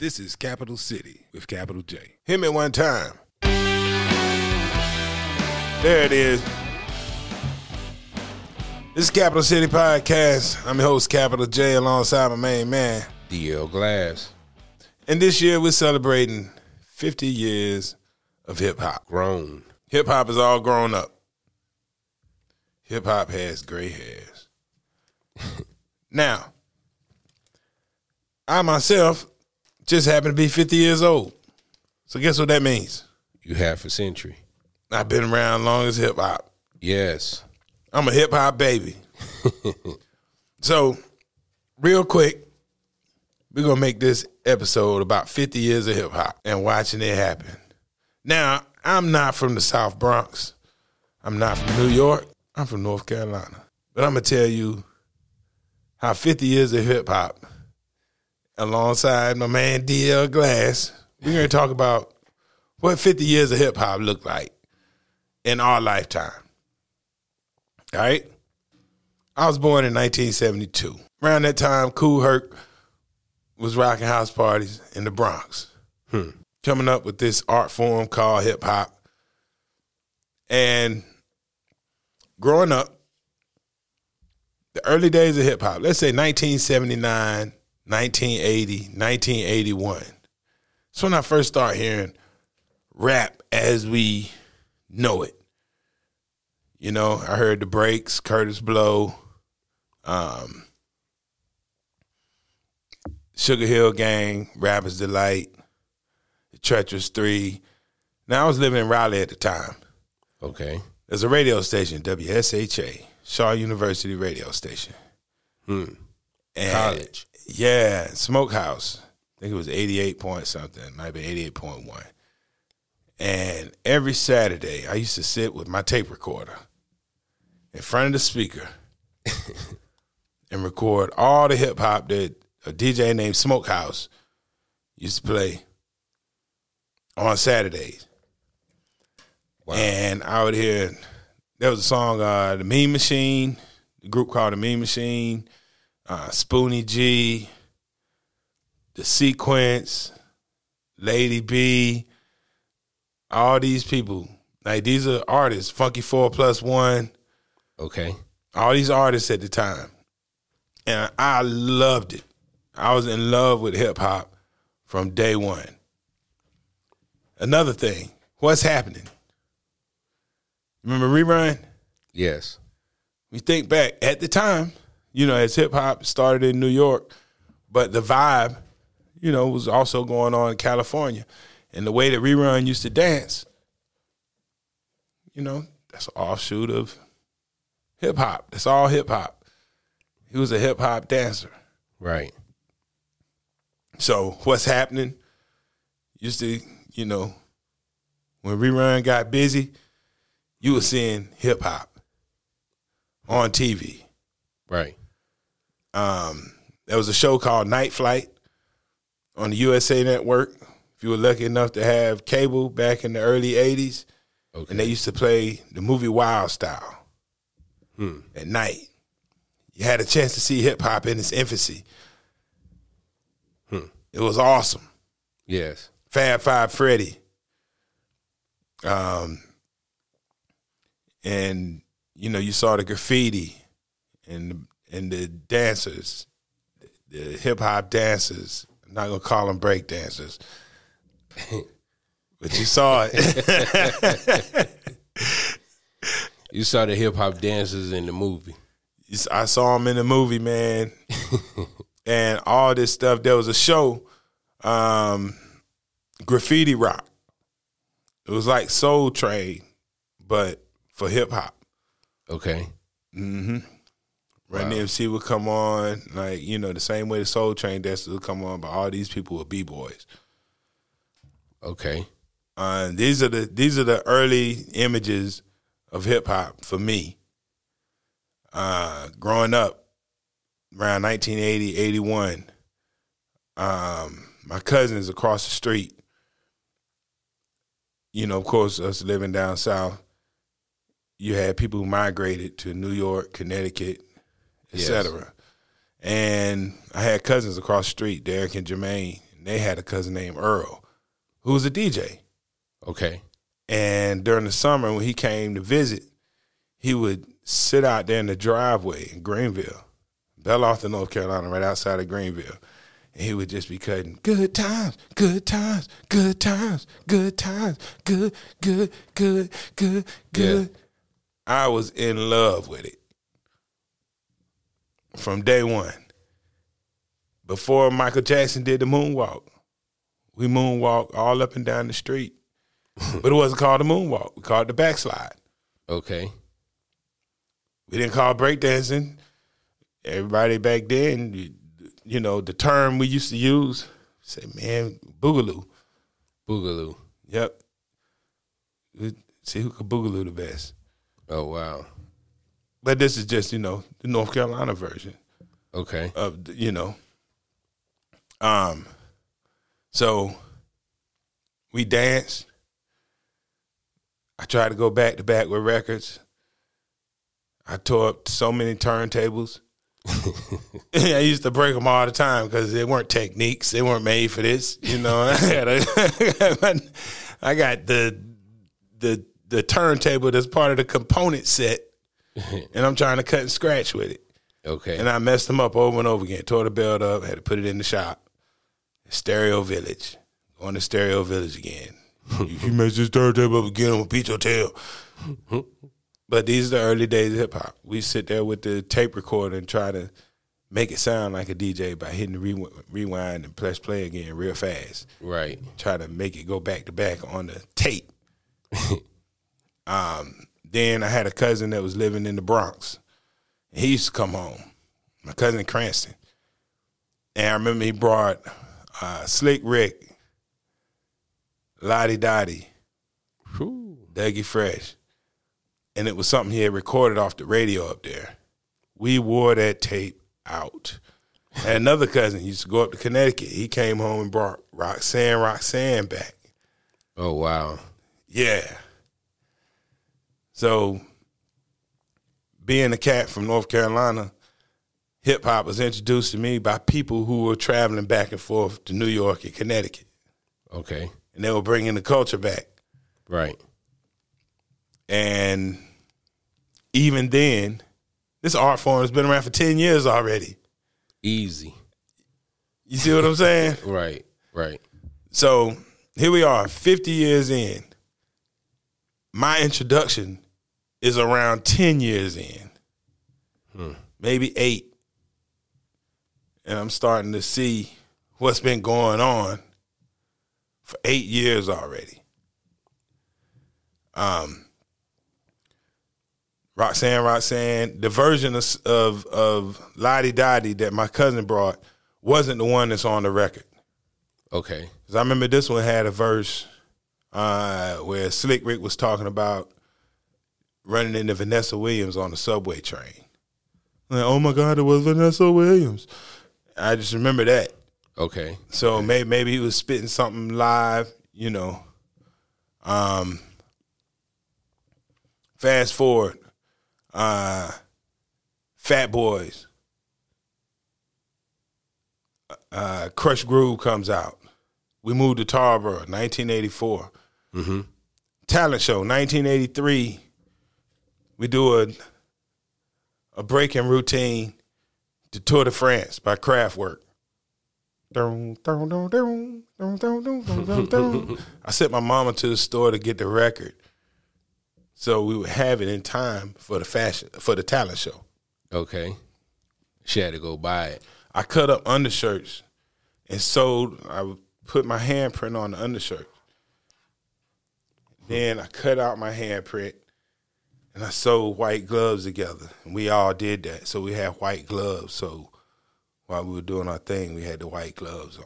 This is Capital City with Capital J. Hit me one time. There it is. This is Capital City Podcast. I'm your host, Capital J, alongside my main man. DL Glass. And this year we're celebrating 50 years of hip hop. Grown. Hip hop is all grown up. Hip hop has gray hairs. now, I myself just happen to be 50 years old. So guess what that means? You half a century. I've been around long as hip hop. Yes. I'm a hip hop baby. so, real quick, we're gonna make this episode about 50 years of hip hop and watching it happen. Now, I'm not from the South Bronx. I'm not from New York. I'm from North Carolina. But I'm gonna tell you how 50 years of hip hop, alongside my man DL Glass, we're gonna talk about what 50 years of hip hop looked like in our lifetime. All right. I was born in 1972. Around that time, Kool Herc was rocking house parties in the Bronx, hmm. coming up with this art form called hip hop. And growing up, the early days of hip hop, let's say 1979, 1980, 1981. That's when I first started hearing rap as we know it. You know, I heard the breaks, Kurtis Blow, um, Sugar Hill Gang, Rappers Delight, the Treacherous Three. Now I was living in Raleigh at the time. Okay. There's a radio station, WSHA, Shaw University radio station. Hmm. And College. Yeah, Smokehouse. I think it was 88 point something, might be 88.1. And every Saturday, I used to sit with my tape recorder in front of the speaker and record all the hip hop that a DJ named Smokehouse used to play on Saturdays. Wow. And I would hear there was a song, uh, The Mean Machine, the group called The Mean Machine, uh, Spoonie G, The Sequence, Lady B, all these people. Like these are artists, Funky Four Plus One, Okay. all these artists at the time. And I loved it. I was in love with hip hop from day one. Another thing, what's happening? Remember rerun? Yes. We think back at the time, you know, as hip hop started in New York, but the vibe, you know, was also going on in California. And the way that rerun used to dance, you know, that's an offshoot of hip hop. That's all hip hop. He was a hip hop dancer. Right. So what's happening? Used to, you know, when rerun got busy, you were seeing hip hop on TV. Right. Um, there was a show called Night Flight on the USA Network. If you were lucky enough to have cable back in the early '80s, Okay. and they used to play the movie Wild Style Hmm. at night. You had a chance to see hip hop in its infancy. Hmm. It was awesome. Yes. Fab Five Freddy. Um, and you know, you saw the graffiti and and the dancers, the hip hop dancers. I'm not gonna call them break dancers, but you saw it. You saw the hip hop dancers in the movie. I saw them in the movie, man, and all this stuff. There was a show, um, graffiti rock. It was like Soul Train, but for hip hop. Okay. Mm-hmm. Run Wow. DMC would come on, like you know, the same way the Soul Train dancers would come on, but all these people were b boys. Okay. Uh, these are the these are the early images of hip hop for me. Uh, growing up around 1980, 81, um, my cousins across the street, you know, of course, us living down south, you had people who migrated to New York, Connecticut, Yes. etc. And I had cousins across the street, Derek and Jermaine, And they had a cousin named Earl, who was a DJ. Okay. And during the summer, when he came to visit, he would sit out there in the driveway in Greenville, Bell Arthur, North Carolina, right outside of Greenville. And he would just be cutting good times, good times, good times, good times, good, good, good, good, good. I was in love with it from day one. Before Michael Jackson did the moonwalk, we moonwalked all up and down the street. but it wasn't called the moonwalk. We called it the backslide. Okay. We didn't call it breakdancing. Everybody back then, you, you know, the term we used to use, say, man, boogaloo. Boogaloo. Yep. See who could boogaloo the best. Oh wow. But this is just, you know, the North Carolina version. Okay. of you know um so we danced i tried to go back to back with records i tore up so many turntables i used to break them all the time because they weren't techniques they weren't made for this you know i, had a, I got the the the turntable that's part of the component set and i'm trying to cut and scratch with it Okay. and I messed them up over and over again. Tore the belt up, had to put it in the shop. Stereo Village. Going to Stereo Village again. you mess this turntable up again, I'm gonna beat your tail. but these are the early days of hip hop. We sit there with the tape recorder and try to make it sound like a DJ by hitting the re- rewind and press play again real fast. right. Try to make it go back to back on the tape. um, then I had a cousin that was living in the Bronx. He used to come home. My cousin Cranston. And I remember he brought uh, Slick Rick, La Di Da Di, Whew. Dougie Fresh. And it was something he had recorded off the radio up there. We wore that tape out. And another cousin used to go up to Connecticut. He came home and brought Roxanne Roxanne back. Oh wow. Yeah. So, being a cat from North Carolina, hip hop was introduced to me by people who were traveling back and forth to New York and Connecticut, Okay. and they were bringing the culture back. Right. And even then, this art form has been around for ten years already. Easy. You see what I'm saying? Right. Right. So here we are, 50 years in. My introduction is around 10 years in, maybe eight. And I'm starting to see what's been going on for eight years already. Um, Roxanne, Roxanne, the version of of, of La Di Da Di that my cousin brought wasn't the one that's on the record. Okay. Cause I remember this one had a verse uh, where Slick Rick was talking about running into Vanessa Williams on the subway train. Like, oh my God, it was Vanessa Williams. I just remember that. Okay. So maybe maybe he was spitting something live, you know. Um, fast forward, uh, Fat Boys, uh, Krush Groove comes out. We moved to Tarboro, 1984. Mm-hmm. Talent show, 1983 we do a a breaking routine to Tour de France by Kraftwerk. I sent my mama to the store to get the record, so we would have it in time for the fashion for the talent show. Okay, she had to go buy it. I cut up undershirts and sold. I put my handprint on the undershirt. Then I cut out my handprint and I sewed white gloves together. And we all did that. So we had white gloves. So while we were doing our thing, we had the white gloves on.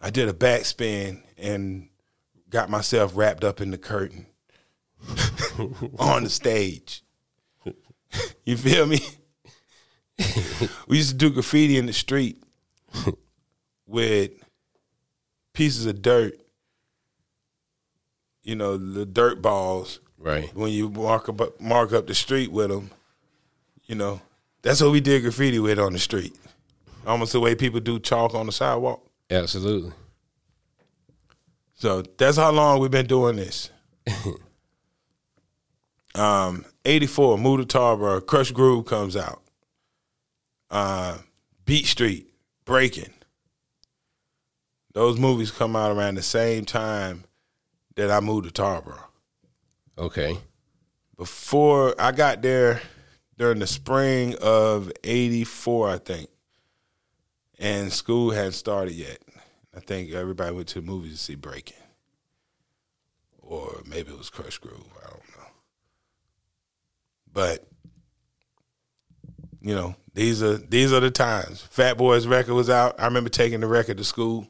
I did a backspin and got myself wrapped up in the curtain on the stage. you feel me? we used to do graffiti in the street with pieces of dirt. You know, the dirt balls. Right. When you walk up mark up the street with them, you know, that's what we did graffiti with on the street. almost the way people do chalk on the sidewalk. Absolutely. So that's how long we've been doing this. um, 84, Move to Tarboro, Krush Groove comes out. Uh, Beat Street, Breaking. Those movies come out around the same time that I moved to Tarboro. Okay. Before I got there during the spring of 84, I think. And school hadn't started yet. I think everybody went to the movies to see Breaking. Or maybe it was Krush Groove. I don't know. But you know, these are these are the times. Fat Boys record was out. I remember taking the record to school.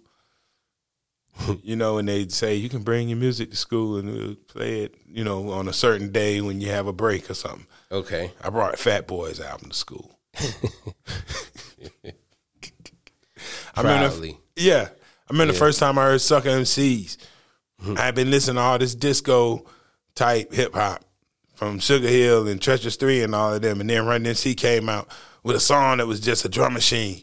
you know, and they'd say you can bring your music to school and we'll play it, you know, on a certain day when you have a break or something. Okay. I brought Fat Boys album to school. I remember, yeah, I remember the first time I heard Sucker MCs. Hmm. I had been listening to all this disco type hip hop from Sugar Hill and Treacherous Three and all of them, and then Run DMC came out with a song that was just a drum machine,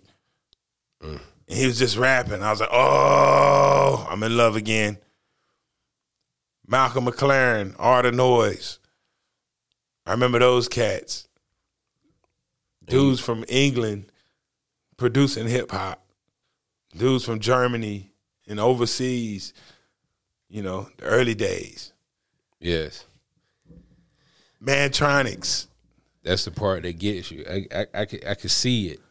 mm. And he was just rapping. I was like, oh, I'm in love again. Malcolm McLaren, Art of Noise. I remember those cats. Dudes from England producing hip hop. Dudes from Germany and overseas, you know, the early days. Yes. Mantronix. That's the part that gets you. I I I could, I could see it.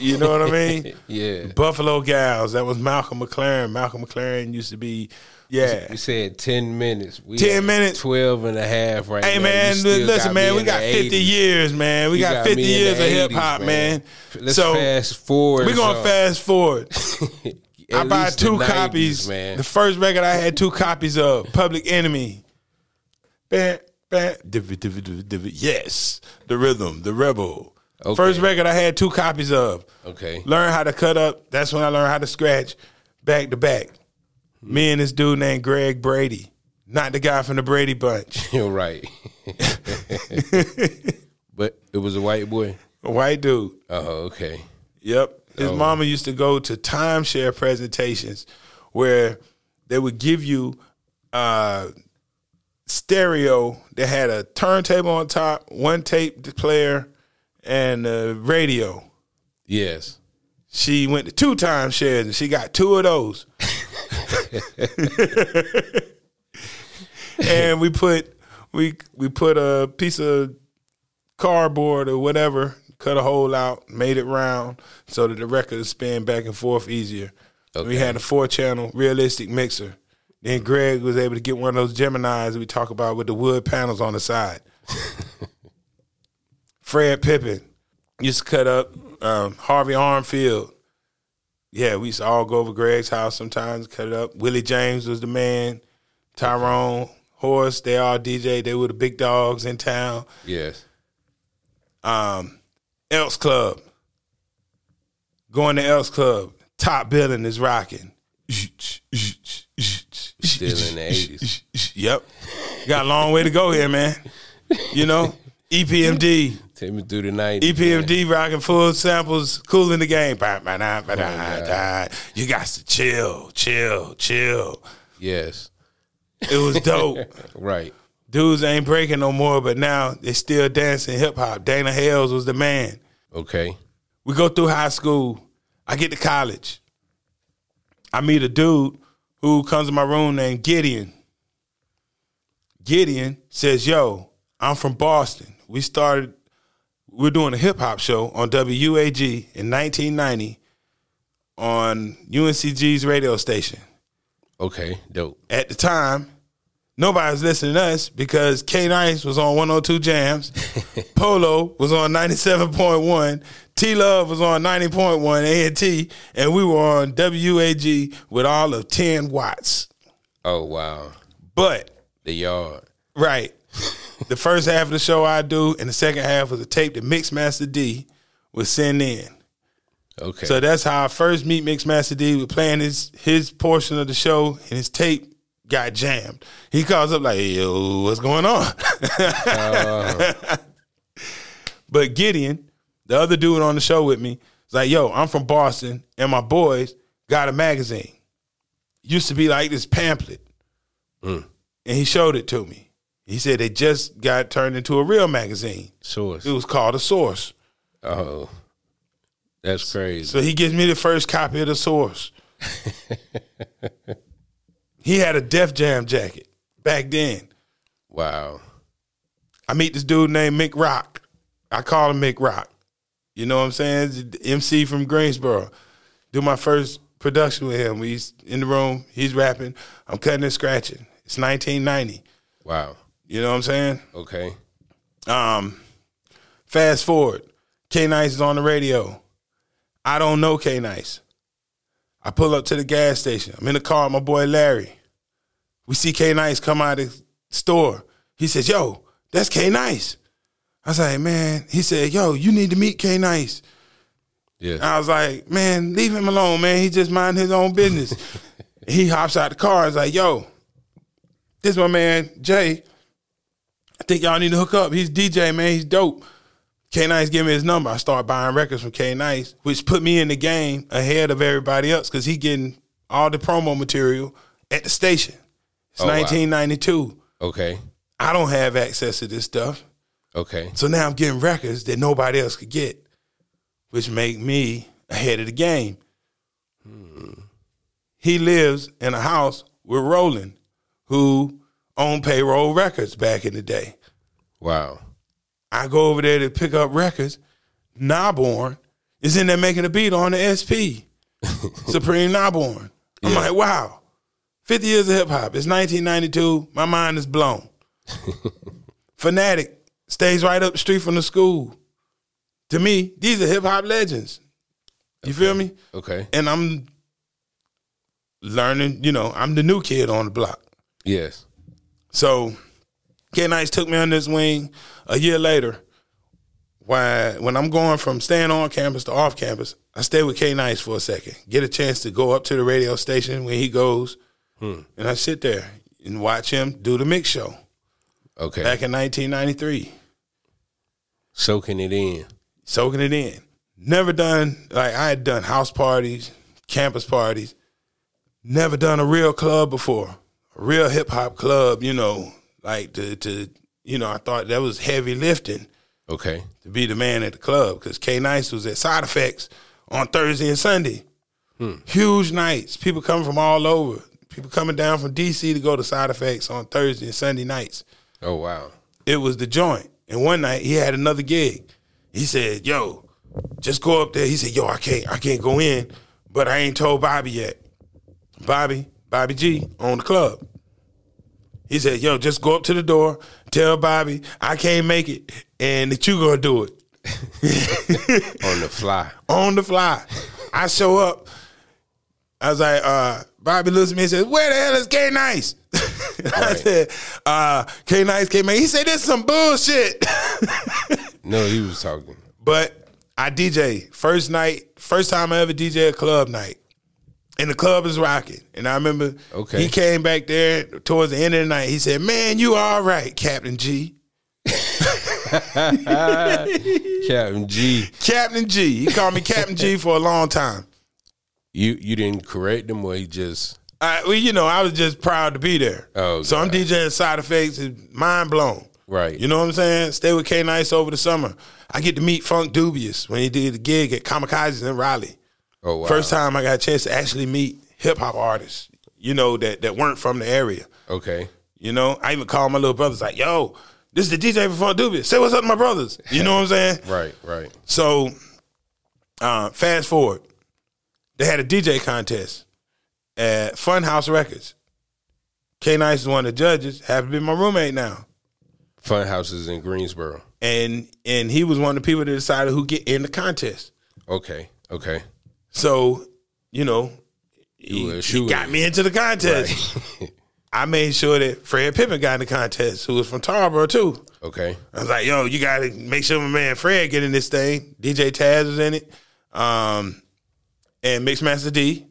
You know what I mean? Yeah. Buffalo Gals. That was Malcolm McLaren. Malcolm McLaren used to be, yeah. We said 10 minutes. We 10 minutes. 12 and a half right Hey now. man, We listen, man, we got 50 80s. years, man. We got, got 50 years of hip hop, man. Let's so fast forward. we're gonna some. fast forward. I bought two the 90s, copies. man. The first record I had two copies of, Public Enemy. Bam, bam. Yes, the rhythm, the rebel. Okay. First record I had two copies of. Okay. Learn how to cut up. That's when I learned how to scratch back to back. Me and this dude named Greg Brady, not the guy from the Brady Bunch, You're right. but it was a white boy. a white dude. Oh, okay. Yep. His Oh. mama used to go to timeshare presentations where they would give you uh stereo that had a turntable on top, one tape player, and a radio. Yes. She went to two timeshares and she got two of those. and we put we we put a piece of cardboard or whatever, cut a hole out, made it round so that the record would spin back and forth easier. We had a four channel realistic mixer. Then Greg was able to get one of those Geminis we talk about with the wood panels on the side. Fred Pippin used to cut up um, Harvey Armfield. Yeah, we used to all go over Greg's house sometimes, cut it up. Willie James was the man. Tyrone, Horace, they all DJ. They were the big dogs in town. Yes. Um, Elks Club. Going to Elks Club. Top billing is rocking. Still in the 80s. Yep. Got a long way to go here, man. You know, EPMD. Take me through the 90s. E man. EPMD rocking full samples, cool in the game. Ba, ba, da, ba, da, Oh. You got to chill, chill, chill. Yes. It was dope. Right. Dudes ain't breaking no more, but now they still dancing hip hop. Dana Hales was the man. Okay. We go through high school. I get to college. I meet a dude who comes to my room named Gideon. Gideon says, Yo, I'm from Boston. We started, we're doing a hip hop show on WAG in 1990 on UNCG's radio station. Okay. Dope. At the time, nobody was listening to us because K Nice was on 102 Jams, Polo was on 97.1, T Love was on 90.1 A&T, and we were on WAG with all of 10 watts. Oh, wow. But, The yard. right, the first half of the show I do, and the second half was a tape that Mixmaster D was send in. Okay. So that's how I first meet Mixmaster D. We're playing his his portion of the show, and his tape got jammed. He calls up like, "Yo, what's going on?" Uh-huh. but Gideon, the other dude on the show with me, It's like, yo, I'm from Boston, and my boys got a magazine. Used to be like this pamphlet, mm. and he showed it to me. He said they just got turned into a real magazine. Source. It was called a Source. Oh, that's crazy. So he gives me the first copy of the Source. he had a Def Jam jacket back then. Wow. I meet this dude named Mick Rock. I call him Mick Rock. You know what I'm saying? MC from Greensboro. Do my first production with him. He's in the room. He's rapping. I'm cutting and scratching. It's 1990. Wow. You know what I'm saying? Okay. Um, fast forward. K Nice is on the radio. I don't know K Nice. I pull up to the gas station. I'm in the car with my boy Larry. We see K Nice come out of the store. He says, Yo, that's K Nice. I was like, Man, he said, Yo, you need to meet K Nice. Yeah. I was like, Man, leave him alone, man. He just mind his own business. he hops out the car and is like, Yo, this my man, Jay. I think y'all need to hook up. He's DJ, man. He's dope. K Nice gave me his number. I started buying records from K Nice, which put me in the game ahead of everybody else because he getting all the promo material at the station. It's Oh, wow. 1992. Okay. I don't have access to this stuff. Okay. So now I'm getting records that nobody else could get, which make me ahead of the game. Hmm. He lives in a house with Roland, who owned payroll records back in the day. Wow. I go over there to pick up records. Naborn is in there making a beat on the SP. Supreme Naborn. I'm Yeah. like, wow. 50 years of hip hop. It's 1992. My mind is blown. Fanatic stays right up the street from the school. To me, these are hip hop legends. You feel me? Okay. And I'm learning, you know, I'm the new kid on the block. Yes. So K Nice took me on this wing a year later. Why when I'm going from staying on campus to off campus, I stay with K Nice for a second. Get a chance to go up to the radio station when he goes. Hmm. And I sit there and watch him do the mix show Okay. back in 1993. Soaking it in. soaking it in. Never done like I had done house parties, campus parties. Never done a real club before, real hip hop club. You know, like to to you know I thought that was heavy lifting Okay. to be the man at the club because K Nice was at Side Effects on Thursday and Sunday. Hmm. Huge nights, people coming from all over. People coming down from DC to go to Side Effects on Thursday and Sunday nights Oh wow. it was the joint. And one night he had another gig. He said, "Yo, just go up there." He said, "Yo, I can't, I can't go in, but I ain't told Bobby yet." Bobby, Bobby G, on the club. He said, "Yo, just go up to the door, tell Bobby I can't make it, and that you gonna do it On the fly. on the fly." I show up. I was like, uh, Bobby looks at me and says, Where the hell is K Nice? I Right. said, uh, K Nice came in. He said, This is some bullshit. No, he was talking. But I DJ first night, first time I ever DJ a club night, and the club is rocking. And I remember Okay. he came back there towards the end of the night. He said, "Man, you all right, Captain G." Captain G. Captain G. He called me Captain G for a long time. You you didn't correct him or he just I, well, you know, I was just proud to be there. Oh, so I'm DJing side effects, mind blown. Right. You know what I'm saying? Stay with K Nice over the summer. I get to meet Funkdoobiest when he did the gig at Kamikazes in Raleigh. Oh wow. First time I got a chance to actually meet hip hop artists, you know, that, that weren't from the area. Okay. You know, I even called my little brothers like, yo, this is the DJ for Funkdoobiest. Say what's up to my brothers. You know what I'm saying? Right, right. So, uh, fast forward, they had a DJ contest at Funhouse Records. K Nice is one of the judges. Happens to be my roommate now, Fun is in Greensboro. and and he was one of the people that decided who get in the contest. Okay. Okay. So, you know, You he, he got me into the contest. I made sure that Fred Pippen got in the contest, who was from Tarboro too. Okay. I was like, yo, you gotta make sure my man Fred get in this thing. DJ Taz was in it. Um, and Mixmaster D.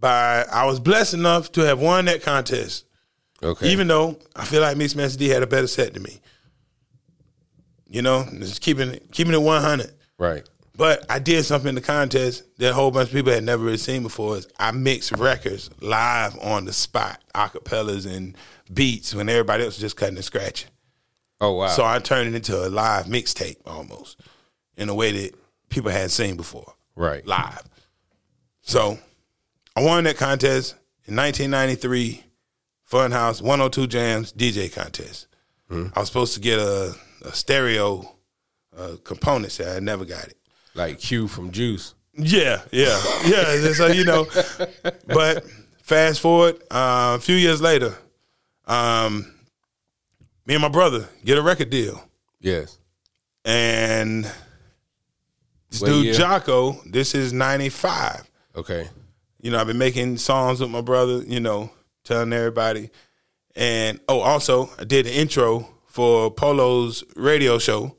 By I was blessed enough to have won that contest, Okay. even though I feel like Mixmaster D had a better set than me. You know, just keeping it keeping it one hundred. Right. But I did something in the contest that a whole bunch of people had never really seen before. Is I mixed records live on the spot, acapellas and beats when everybody else was just cutting and scratching. Oh wow. So I turned it into a live mixtape almost in a way that people hadn't seen before. right. Live. So I won that contest in 1993, Funhouse 102 Jams DJ contest. I was supposed to get a, a stereo uh, component set. I never got it. Like Q from Juice. Yeah, yeah, yeah. so you know, but fast forward uh, a few years later, um, me and my brother get a record deal, Yes. and this dude year? Jocko, this is '95. Okay. You know, I've been making songs with my brother. You know, telling everybody, and oh, also I did the intro for Polo's radio show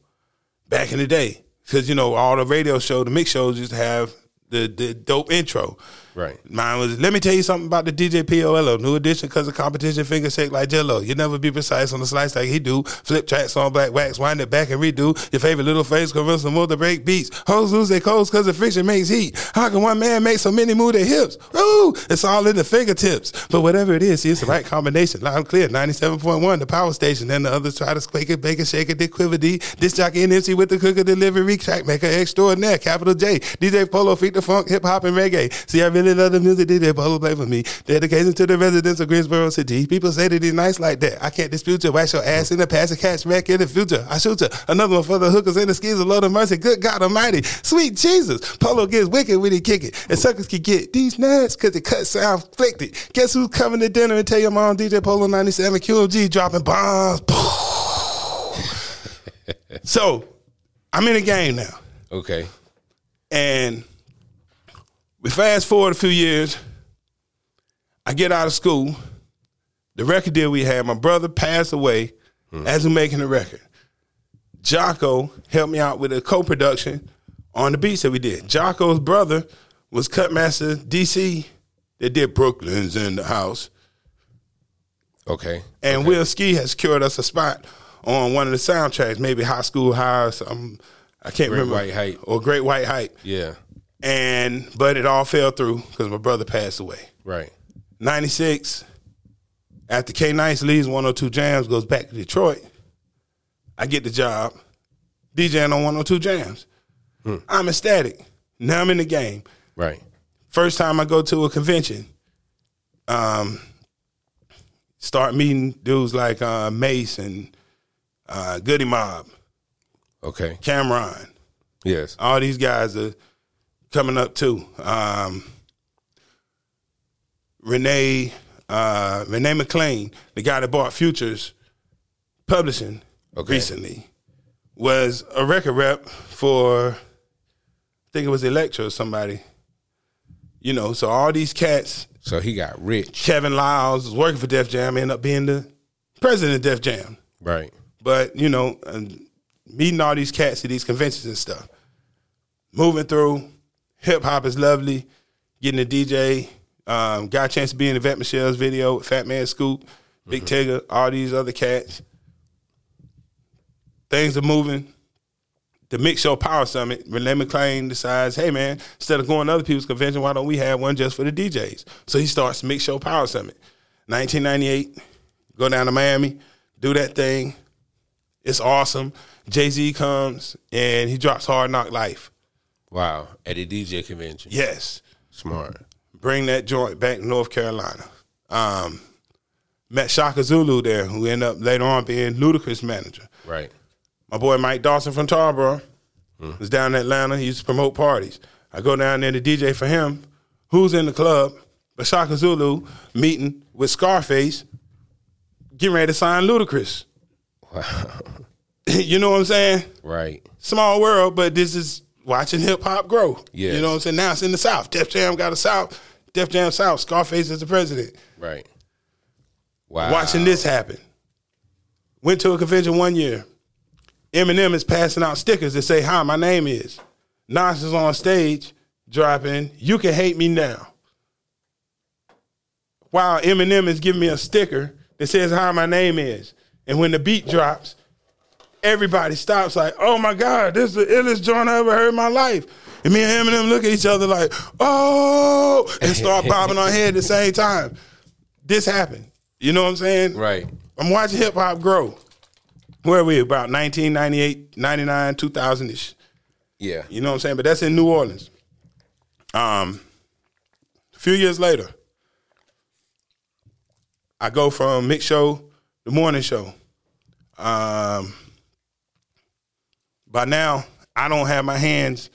back in the day because you know all the radio show, the mix shows to have the the dope intro. Right. Mine was, let me tell you something about the DJ POLO. New edition because of competition, finger shake like jello. You never be precise on the slice like he do. Flip tracks on black wax, wind it back and redo. Your favorite little face, convince them more to break beats. Hoes lose their codes because the friction makes heat. How can one man make so many move their hips? Ooh, it's all in the fingertips. But whatever it is, see, it's the right combination. Loud and clear, 97.1, the power station. And the others try to squeak it, bake it, shake it, quiver D. This jockey and with the cooker delivery, track maker extraordinaire, capital J. DJ Polo, feet the funk, hip hop, and reggae. See, I really the music DJ Polo play for me. Dedication to the residents of Greensboro City. People say that he's nice like that. I can't dispute you. Wax your ass in the past and catch wreck in the future. I shoot you. Another one for the hookers and the skis. A Lord of mercy. Good God Almighty. Sweet Jesus. Polo gets wicked when he kick it. And suckers can get these nuts because it cut sound afflicted. Guess who's coming to dinner and tell your mom DJ Polo 97 QMG dropping bombs. so I'm in the game now. Okay. And we fast forward a few years. I get out of school. The record deal we had, my brother passed away hmm. as we're making the record. Jocko helped me out with a co-production on the beats that we did. Jocko's brother was Cutmaster DC that did Brooklyn's in the house. Okay. And Will Ski has secured us a spot on one of the soundtracks, maybe High School High or something. I can't Great remember. White Hype. Or Great White Hype. Yeah. And but it all fell through because my brother passed away. Right. 96, after K Nice leaves 102 Jams, goes back to Detroit. I get the job DJing on 102 Jams. I'm ecstatic. Now I'm in the game. Right. First time I go to a convention, um, start meeting dudes like uh, Mase and uh, Goodie Mob, Okay. Cam'ron. Yes. All these guys are coming up too. Um, Renee, uh, Renee McLean, the guy that bought Futures Publishing Okay. recently, was a record rep for, I think it was Elektra or somebody. You know, so all these cats, So he got rich. Kevin Liles was working for Def Jam, ended up being the president of Def Jam. Right. But you know, meeting all these cats at these conventions and stuff, moving through, hip hop is lovely. Getting a DJ, um, got a chance to be in the Yvette Michele's video with Fat Man Scoop, Big Tigger, all these other cats. Things are moving. The Mix Show Power Summit, Renee McLean decides, hey man, instead of going to other people's convention, why don't we have one just for the DJs? So he starts Mix Show Power Summit. 1998, go down to Miami, do that thing. It's awesome. Jay Z comes and he drops Hard Knock Life. Wow. At a DJ convention. Yes, Smart. bring that joint back to North Carolina. Um, met Chaka Zulu there, who ended up later on being Ludacris manager. Right. My boy Mike Dawson from Tarboro was down in Atlanta. He used to promote parties. I go down there to DJ for him. Who's in the club? But Chaka Zulu meeting with Scarface, getting ready to sign Ludacris. Wow. you know what I'm saying? Right. Small world, but this is watching hip hop grow. Yes. You know what I'm saying? Now it's in the South. Def Jam got a South. Def Jam South. Scarface is the president. Right. Wow. Watching this happen. Went to a convention one year. Eminem is passing out stickers that say, Hi, my name is. Nas is on stage dropping, You Can Hate Me Now. While Eminem is giving me a sticker that says, Hi, my name is. And when the beat drops, everybody stops like, oh my God, this is the illest joint I ever heard in my life. And me and Eminem look at each other like, oh, and start bobbing our head at the same time. This happened. You know what I'm saying? Right. I'm watching hip hop grow. Where are we? About 1998, 99, 2000 ish. Yeah. You know what I'm saying? But that's in New Orleans. Um, a few years later, I go from mix show to morning show. Um, by now, I don't have my hands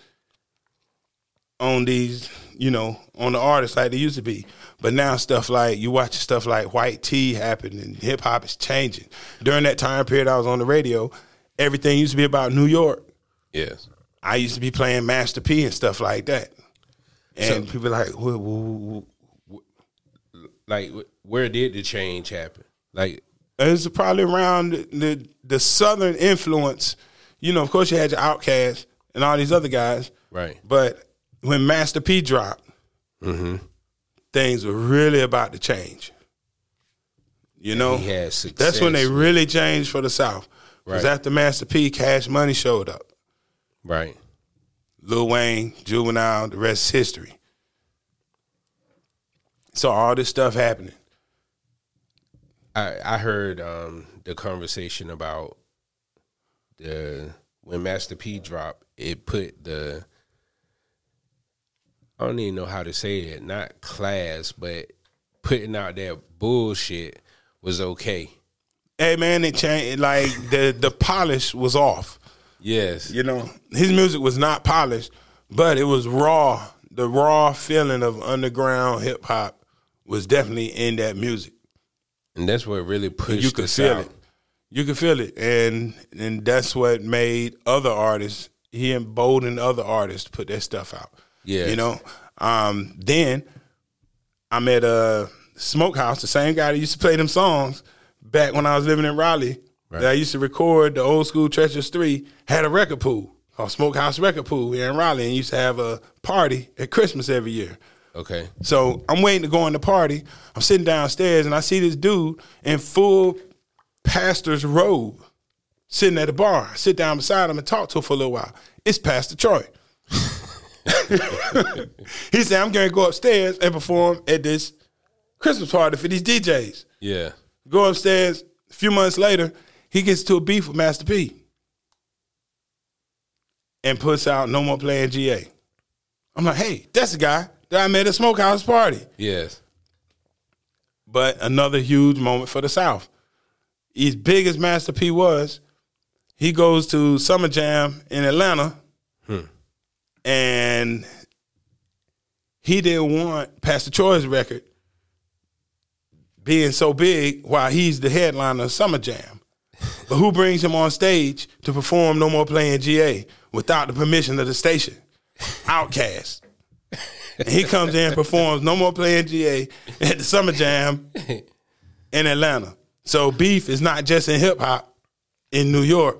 on these, you know, on the artists like they used to be. But now stuff like you watch stuff like White Tea happen and hip hop is changing. During that time period I was on the radio, everything used to be about New York. Yes. I used to be playing Master P and stuff like that. And people like, "Wha- wha- wha- Like, where did the change happen? Like, it's probably around the the southern influence. You know, of course, you had your Outkast and all these other guys, right. but when Master P dropped, Mm-hmm. things were really about to change. You know, He had success. that's when they really changed for the South. Because Right. after Master P, Cash Money showed up. Right. Lil Wayne, Juvenile, the rest is history. So all this stuff happening. I I heard um, the conversation about the when Master P dropped, it put the I don't even know how to say it, not class, but putting out that bullshit was okay. Hey man, it changed. Like the the polish was off. Yes. You know, his music was not polished, but it was raw. The raw feeling of underground hip hop was definitely in that music. And that's what really pushed you could feel out. it. You could feel it, and and that's what made other artists. He emboldened other artists to put their stuff out. Yeah, you know. Um, then I'm at a smokehouse, the same guy that used to play them songs back when I was living in Raleigh. That I used to record the old school Treacherous Three had a record pool called Smokehouse Record Pool here in Raleigh, and used to have a party at Christmas every year. Okay. So I'm waiting to go in the party. I'm sitting downstairs and I see this dude in full pastor's robe sitting at a bar. I sit down beside him and talk to him for a little while. It's Pastor Troy. he said, I'm going to go upstairs and perform at this Christmas party for these DJs. Yeah. Go upstairs. A few months later, he gets to a beef with Master P and puts out No More Playing GA. I'm like, hey, that's the guy that I met at Smokehouse Party. Yes. But another huge moment for the South. As big as Master P was, he goes to Summer Jam in Atlanta, hmm. and he didn't want Pastor Troy's record being so big while he's the headliner of Summer Jam. But who brings him on stage to perform No More Playing GA without the permission of the station? Outkast. And he comes in and performs No More Playing GA at the Summer Jam in Atlanta. So beef is not just in hip hop in New York.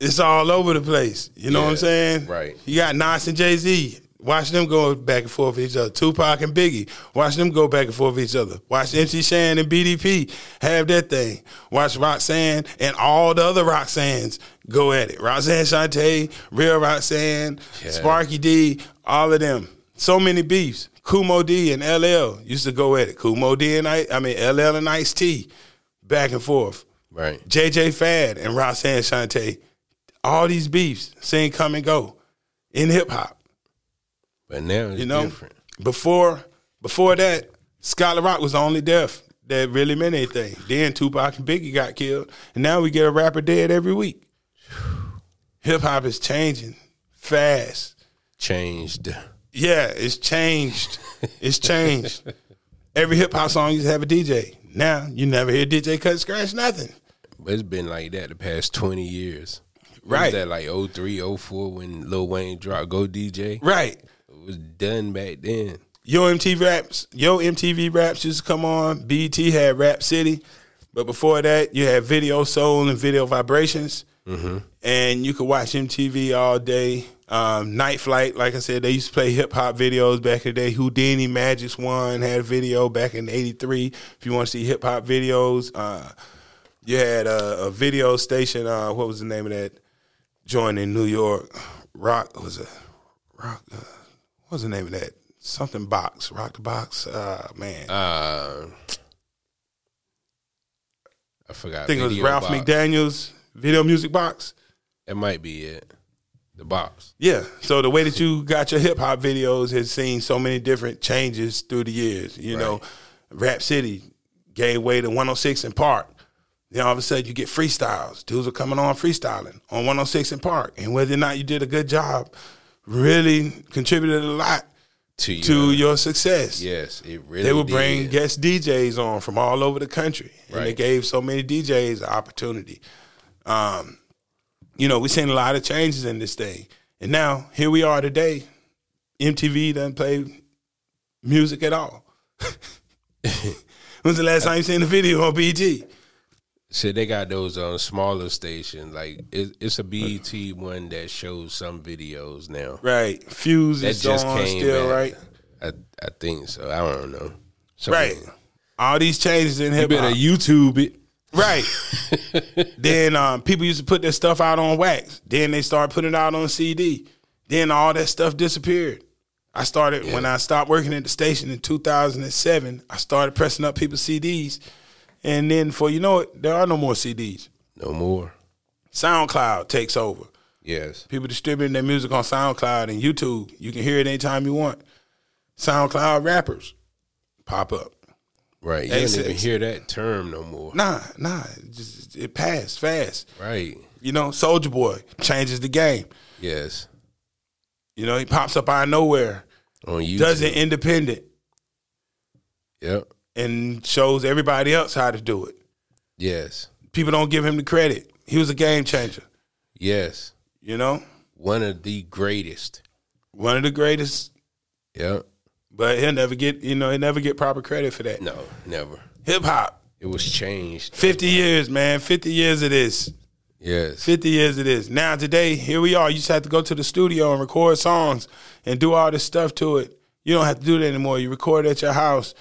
It's all over the place. You know what I'm saying? right. You got Nas and Jay Z. Watch them go back and forth with each other. Tupac and Biggie. Watch them go back and forth with each other. Watch MC Shan and BDP have that thing. Watch Roxanne and all the other Roxannes go at it. Roxanne Shante, Real Roxanne, Yeah. Sparky D, all of them. So many beefs. Kool Moe Dee and LL used to go at it. Kool Moe Dee and I, I mean LL and Ice T, back and forth. Right. JJ Fad and Roxanne Shante, all these beefs seen come and go in hip hop. But now it's You know, different. before before that, Scott La Rock was the only death that really meant anything. Then Tupac and Biggie got killed, and now we get a rapper dead every week. Hip hop is changing fast. Changed. Yeah, it's changed. It's changed. Every hip hop song used to have a DJ. Now you never hear DJ cut scratch nothing. But it's been like that the past 20 years. Right. Was that like 03, 04 when Lil Wayne dropped Go DJ? Right. It was done back then. Yo MTV raps, Yo MTV raps used to come on. BT had Rap City, but before that, you had Video Soul and Video Vibrations, mm-hmm. And you could watch MTV all day. Um, Night Flight, like I said, they used to play hip hop videos back in the day. Whodini Magic's Wand had a video back in '83. If you want to see hip hop videos, uh, You had a, a video station. Uh, what was the name of that joint in New York? Rock was a Rock. Uh, what was the name of that? Something box. Rock the box. Uh, man. Uh, I forgot. I think it was Ralph Box. McDaniel's video music box. It might be it. The box. Yeah. So the way that you got your hip hop videos has seen so many different changes through the years. You know, Rap City gave way to 106 and Park. Then all of a sudden you get freestyles. Dudes are coming on freestyling on 106 and Park. And whether or not you did a good job really contributed a lot To you. to your success. yes, it really. They would bring guest DJs on from all over the country, and they gave so many DJs an opportunity. Um, you know, we've seen a lot of changes in this thing, and now here we are today. MTV doesn't play music at all. When's the last time you seen a video on BG? So they got those on smaller stations. Like it, it's a BET one that shows some videos now. Right, Fuse That is just on came still, back. right? I I think so. I don't know. So Right. All these changes in You hip better. YouTube it. Right. then um, people used to put their stuff out on wax. Then they started putting it out on CD. Then all that stuff disappeared. I started when I stopped working at the station in 2007. I started pressing up people's CDs, and then for you know it, there are no more CDs. No more. SoundCloud takes over. Yes. People distributing their music on SoundCloud and YouTube. You can hear it anytime you want. SoundCloud rappers pop up. Right. You don't even hear that term no more. Nah, nah, it, just, it passed fast. Right. You know, Soulja Boy changes the game. Yes. You know, he pops up out of nowhere, On YouTube. does it independent, Yep. and shows everybody else how to do it. Yes. People don't give him the credit. He was a game changer. Yes. You know, One of the greatest. one of the greatest, Yep. But he'll never get you know he'll never get proper credit for that. No, never. Hip hop, It was changed. fifty years, man, fifty years of this. Yes. 50 years of this. Now today, here we are. You just have to go to the studio and record songs and do all this stuff to it. You don't have to do that anymore. You record at your house,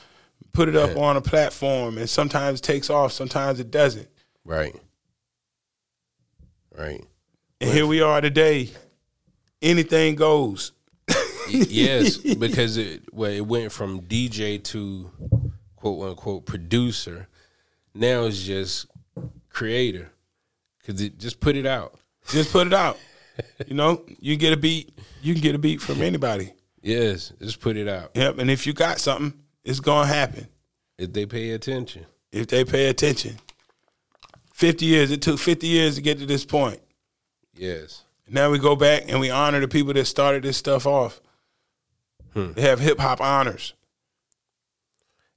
put it up on a platform, and sometimes it takes off, sometimes it doesn't. Right. Right. And here we are today. Anything goes. Yes, because it well, it went from DJ to quote unquote producer. Now it's just creator. Cause it just put it out. Just put it out. you know, you can get a beat. You can get a beat from anybody. Yes, just put it out. Yep. And if you got something, it's gonna happen If they pay attention. if they pay attention. Fifty years. It took fifty years to get to this point. Yes. Now we go back and we honor the people that started this stuff off. They have hip hop honors,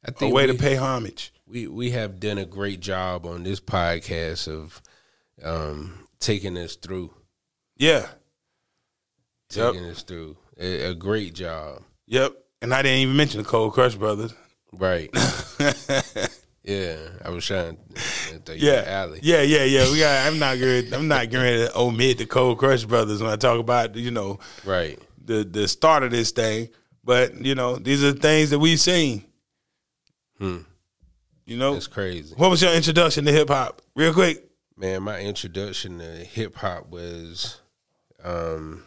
I a think way we, to pay homage. we we have done a great job on this podcast of um, taking us through. Yeah, Yep. Taking us through. A, a great job. yep. And I didn't even mention the Cold Crush brothers. Right. yeah. I was trying to Yeah, alley. yeah, yeah, yeah. We got. I'm not good. I'm not going to omit the Cold Crush brothers when I talk about you know Right. the the start of this thing. But you know these are things that we've seen. Hmm. You know, it's crazy. what was your introduction to hip hop? Real quick. Man, my introduction to hip hop was um,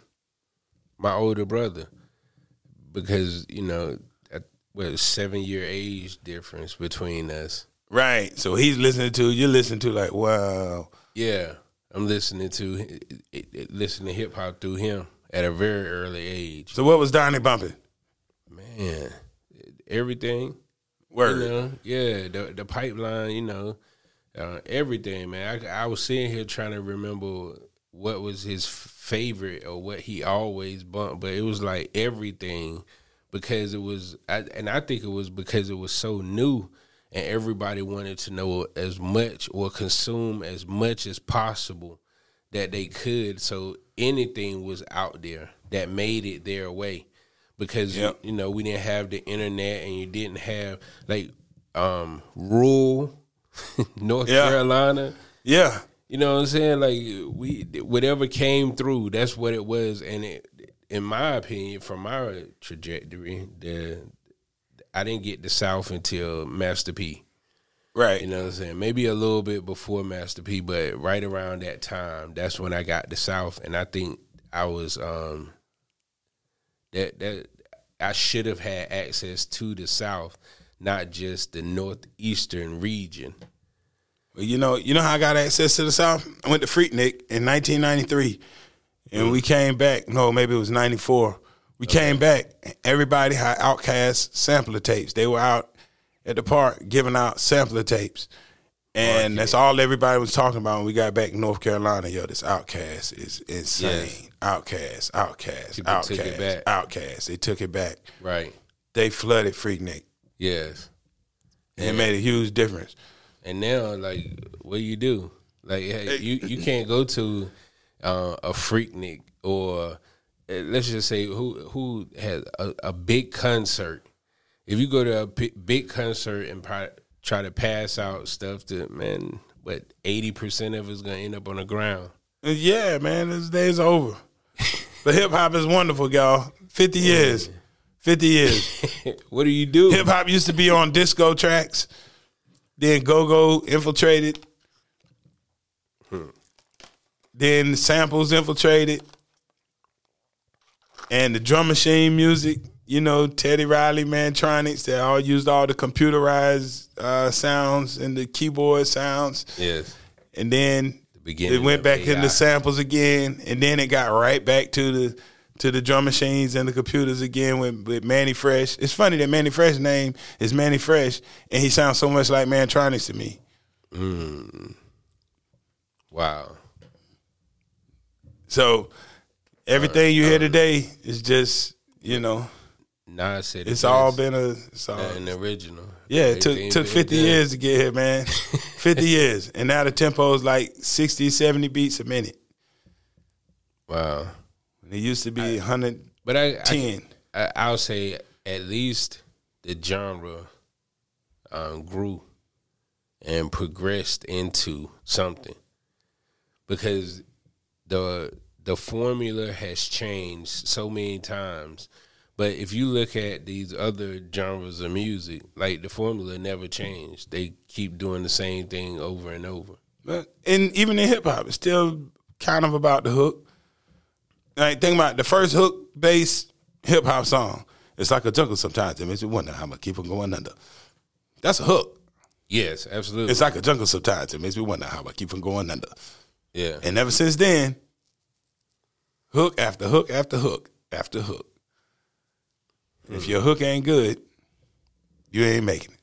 my older brother because you know, at, well, seven year age difference between us. Right. So he's listening to you're listening to like wow. Yeah, I'm listening to listening to hip hop through him at a very early age. So what was Donnie bumping? Man, everything. Word. You know, yeah, the the pipeline, you know, uh, everything, man. I, I was sitting here trying to remember what was his favorite or what he always bumped, but it was like everything because it was, I, and I think it was because it was so new and everybody wanted to know as much or consume as much as possible that they could. So anything was out there that made it their way because Yep. you know we didn't have the internet and you didn't have like um rural North Yeah. Carolina. Yeah. You know what I'm saying? Like we whatever came through, that's what it was. And it, in my opinion, from my trajectory, the I didn't get the South until Master P. Right. You know what I'm saying? Maybe a little bit before Master P, but right around that time, that's when I got the South, and I think I was um that that I should have had access to the South, not just the northeastern region. Well, you know, you know how I got access to the South? I went to Freaknik in 1993, and we came back. No, maybe it was 94. We came back. Everybody had Outkast sampler tapes. They were out at the park giving out sampler tapes. And that's all everybody was talking about when we got back in North Carolina. Yo, this Outkast is insane. Outkast, Outkast, People took it Outkast, back. Outkast. They took it back. Right. They flooded Freaknik. Yes. And it made a huge difference. And now, like, what do you do? Like, hey, you you can't go to uh, a Freaknik or uh, let's just say who who has a, a big concert. If you go to a big concert and pri- try to pass out stuff to man, but eighty percent of it's gonna end up on the ground. Uh, yeah, man, this day's over. but hip hop is wonderful, y'all. Fifty years, fifty years. what do you do? hip hop used to be on disco tracks. Then go go infiltrated. Then samples infiltrated, and the drum machine music. You know, Teddy Riley, Mantronix. They all used all the computerized uh, sounds and the keyboard sounds. Yes, And then beginning it went back AI. into samples again, and then it got right back to the to the drum machines and the computers again with, with Mannie Fresh. It's funny that Mannie Fresh's name is Mannie Fresh, and he sounds so much like Mantronix to me. wow. So everything you hear today is just you know Nas said it's it all been a it's all, an original. yeah. It took took fifty done. years to get here, man. fifty years, and now the tempo is like 60, 70 beats a minute. Wow. It used to be hundred But I, I ten. I, I'll say at least the genre um, grew and progressed into something because the the formula has changed so many times. But if you look at these other genres of music, like the formula never changed. They keep doing the same thing over and over. But and even in hip hop, it's still kind of about the hook. Like think about it, the first hook based hip hop song. It's like a jungle sometimes. It makes you wonder how I'm gonna keep on going under. That's a hook. Yes, absolutely. It's like a jungle sometimes. It makes me wonder how I keep on going under. yeah. And ever since then, hook after hook after hook after hook. And If your hook ain't good, you ain't making it.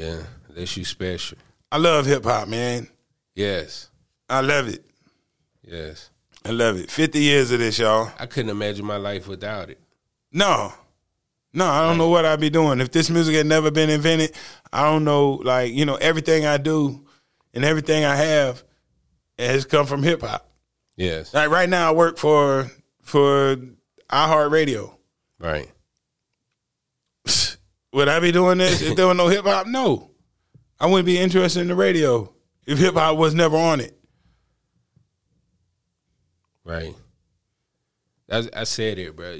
Yeah. Unless you special. I love hip hop, man. Yes. I love it. Yes. I love it. 50 years of this, y'all. I couldn't imagine my life without it. No. No, I don't know what I'd be doing. If this music had never been invented, I don't know, like, you know, everything I do and everything I have has come from hip hop. Yes. Like right now I work for for iHeartRadio. Right. Would I be doing this if there was no hip hop? No. I wouldn't be interested in the radio if hip hop was never on it. Right. I, I said it, bro.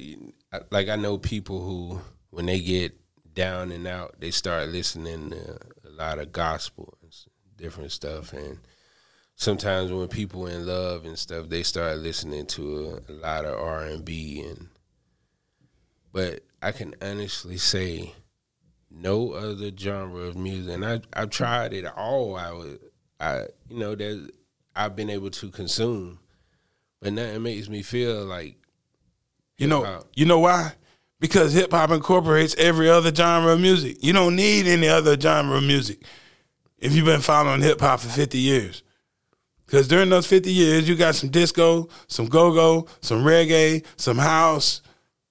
Like I know people who, when they get down and out, they start listening to a lot of gospel and different stuff. And sometimes when people in love and stuff, they start listening to a, a lot of R and B. And but I can honestly say, no other genre of music, and I I've tried it all. I would, I you know that I've been able to consume. But nothing makes me feel like You know, Hip-hop. you know why? Because hip hop incorporates every other genre of music. You don't need any other genre of music if you've been following hip hop for 50 years. Because during those 50 years, you got some disco, some go go, some reggae, some house.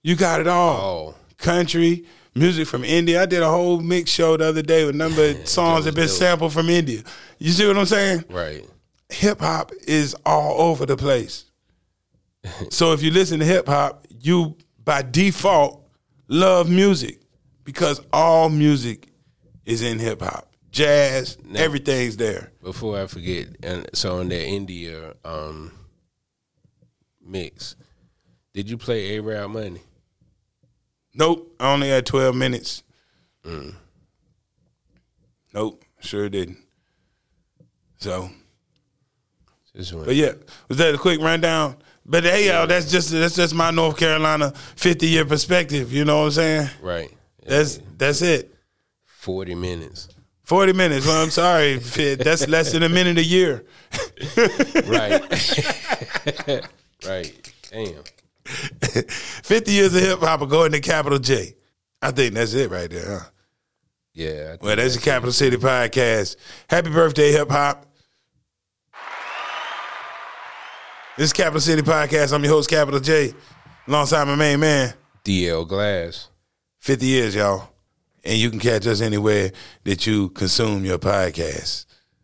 You got it all. oh Country, music from India. I did a whole mix show the other day with a number of songs that been dope. sampled from India. You see what I'm saying? right, hip hop is all over the place. so if you listen to hip hop, you by default love music because all music is in hip hop. Jazz, everything's there. before I forget, and so on that India um mix, did you play A Rap Money? Nope, I only had 12 minutes. Mm. Nope. Sure didn't. So, but yeah, was that a quick rundown? But hey, y'all, that's just that's just my North Carolina fifty year perspective. You know what I'm saying? right. That's that's it. forty minutes. Forty minutes. Well, I'm sorry, That's less than a minute a year. Right. right. Damn. Fifty years of hip hop going to Capital J. I think that's it right there. Huh? Yeah. I think Well, that's the Capital City Podcast. Happy birthday, hip hop. This is Capital City Podcast. I'm your host, Capital J. Alongside my main man. DL Glass. 50 years, y'all. And you can catch us anywhere that you consume your podcast.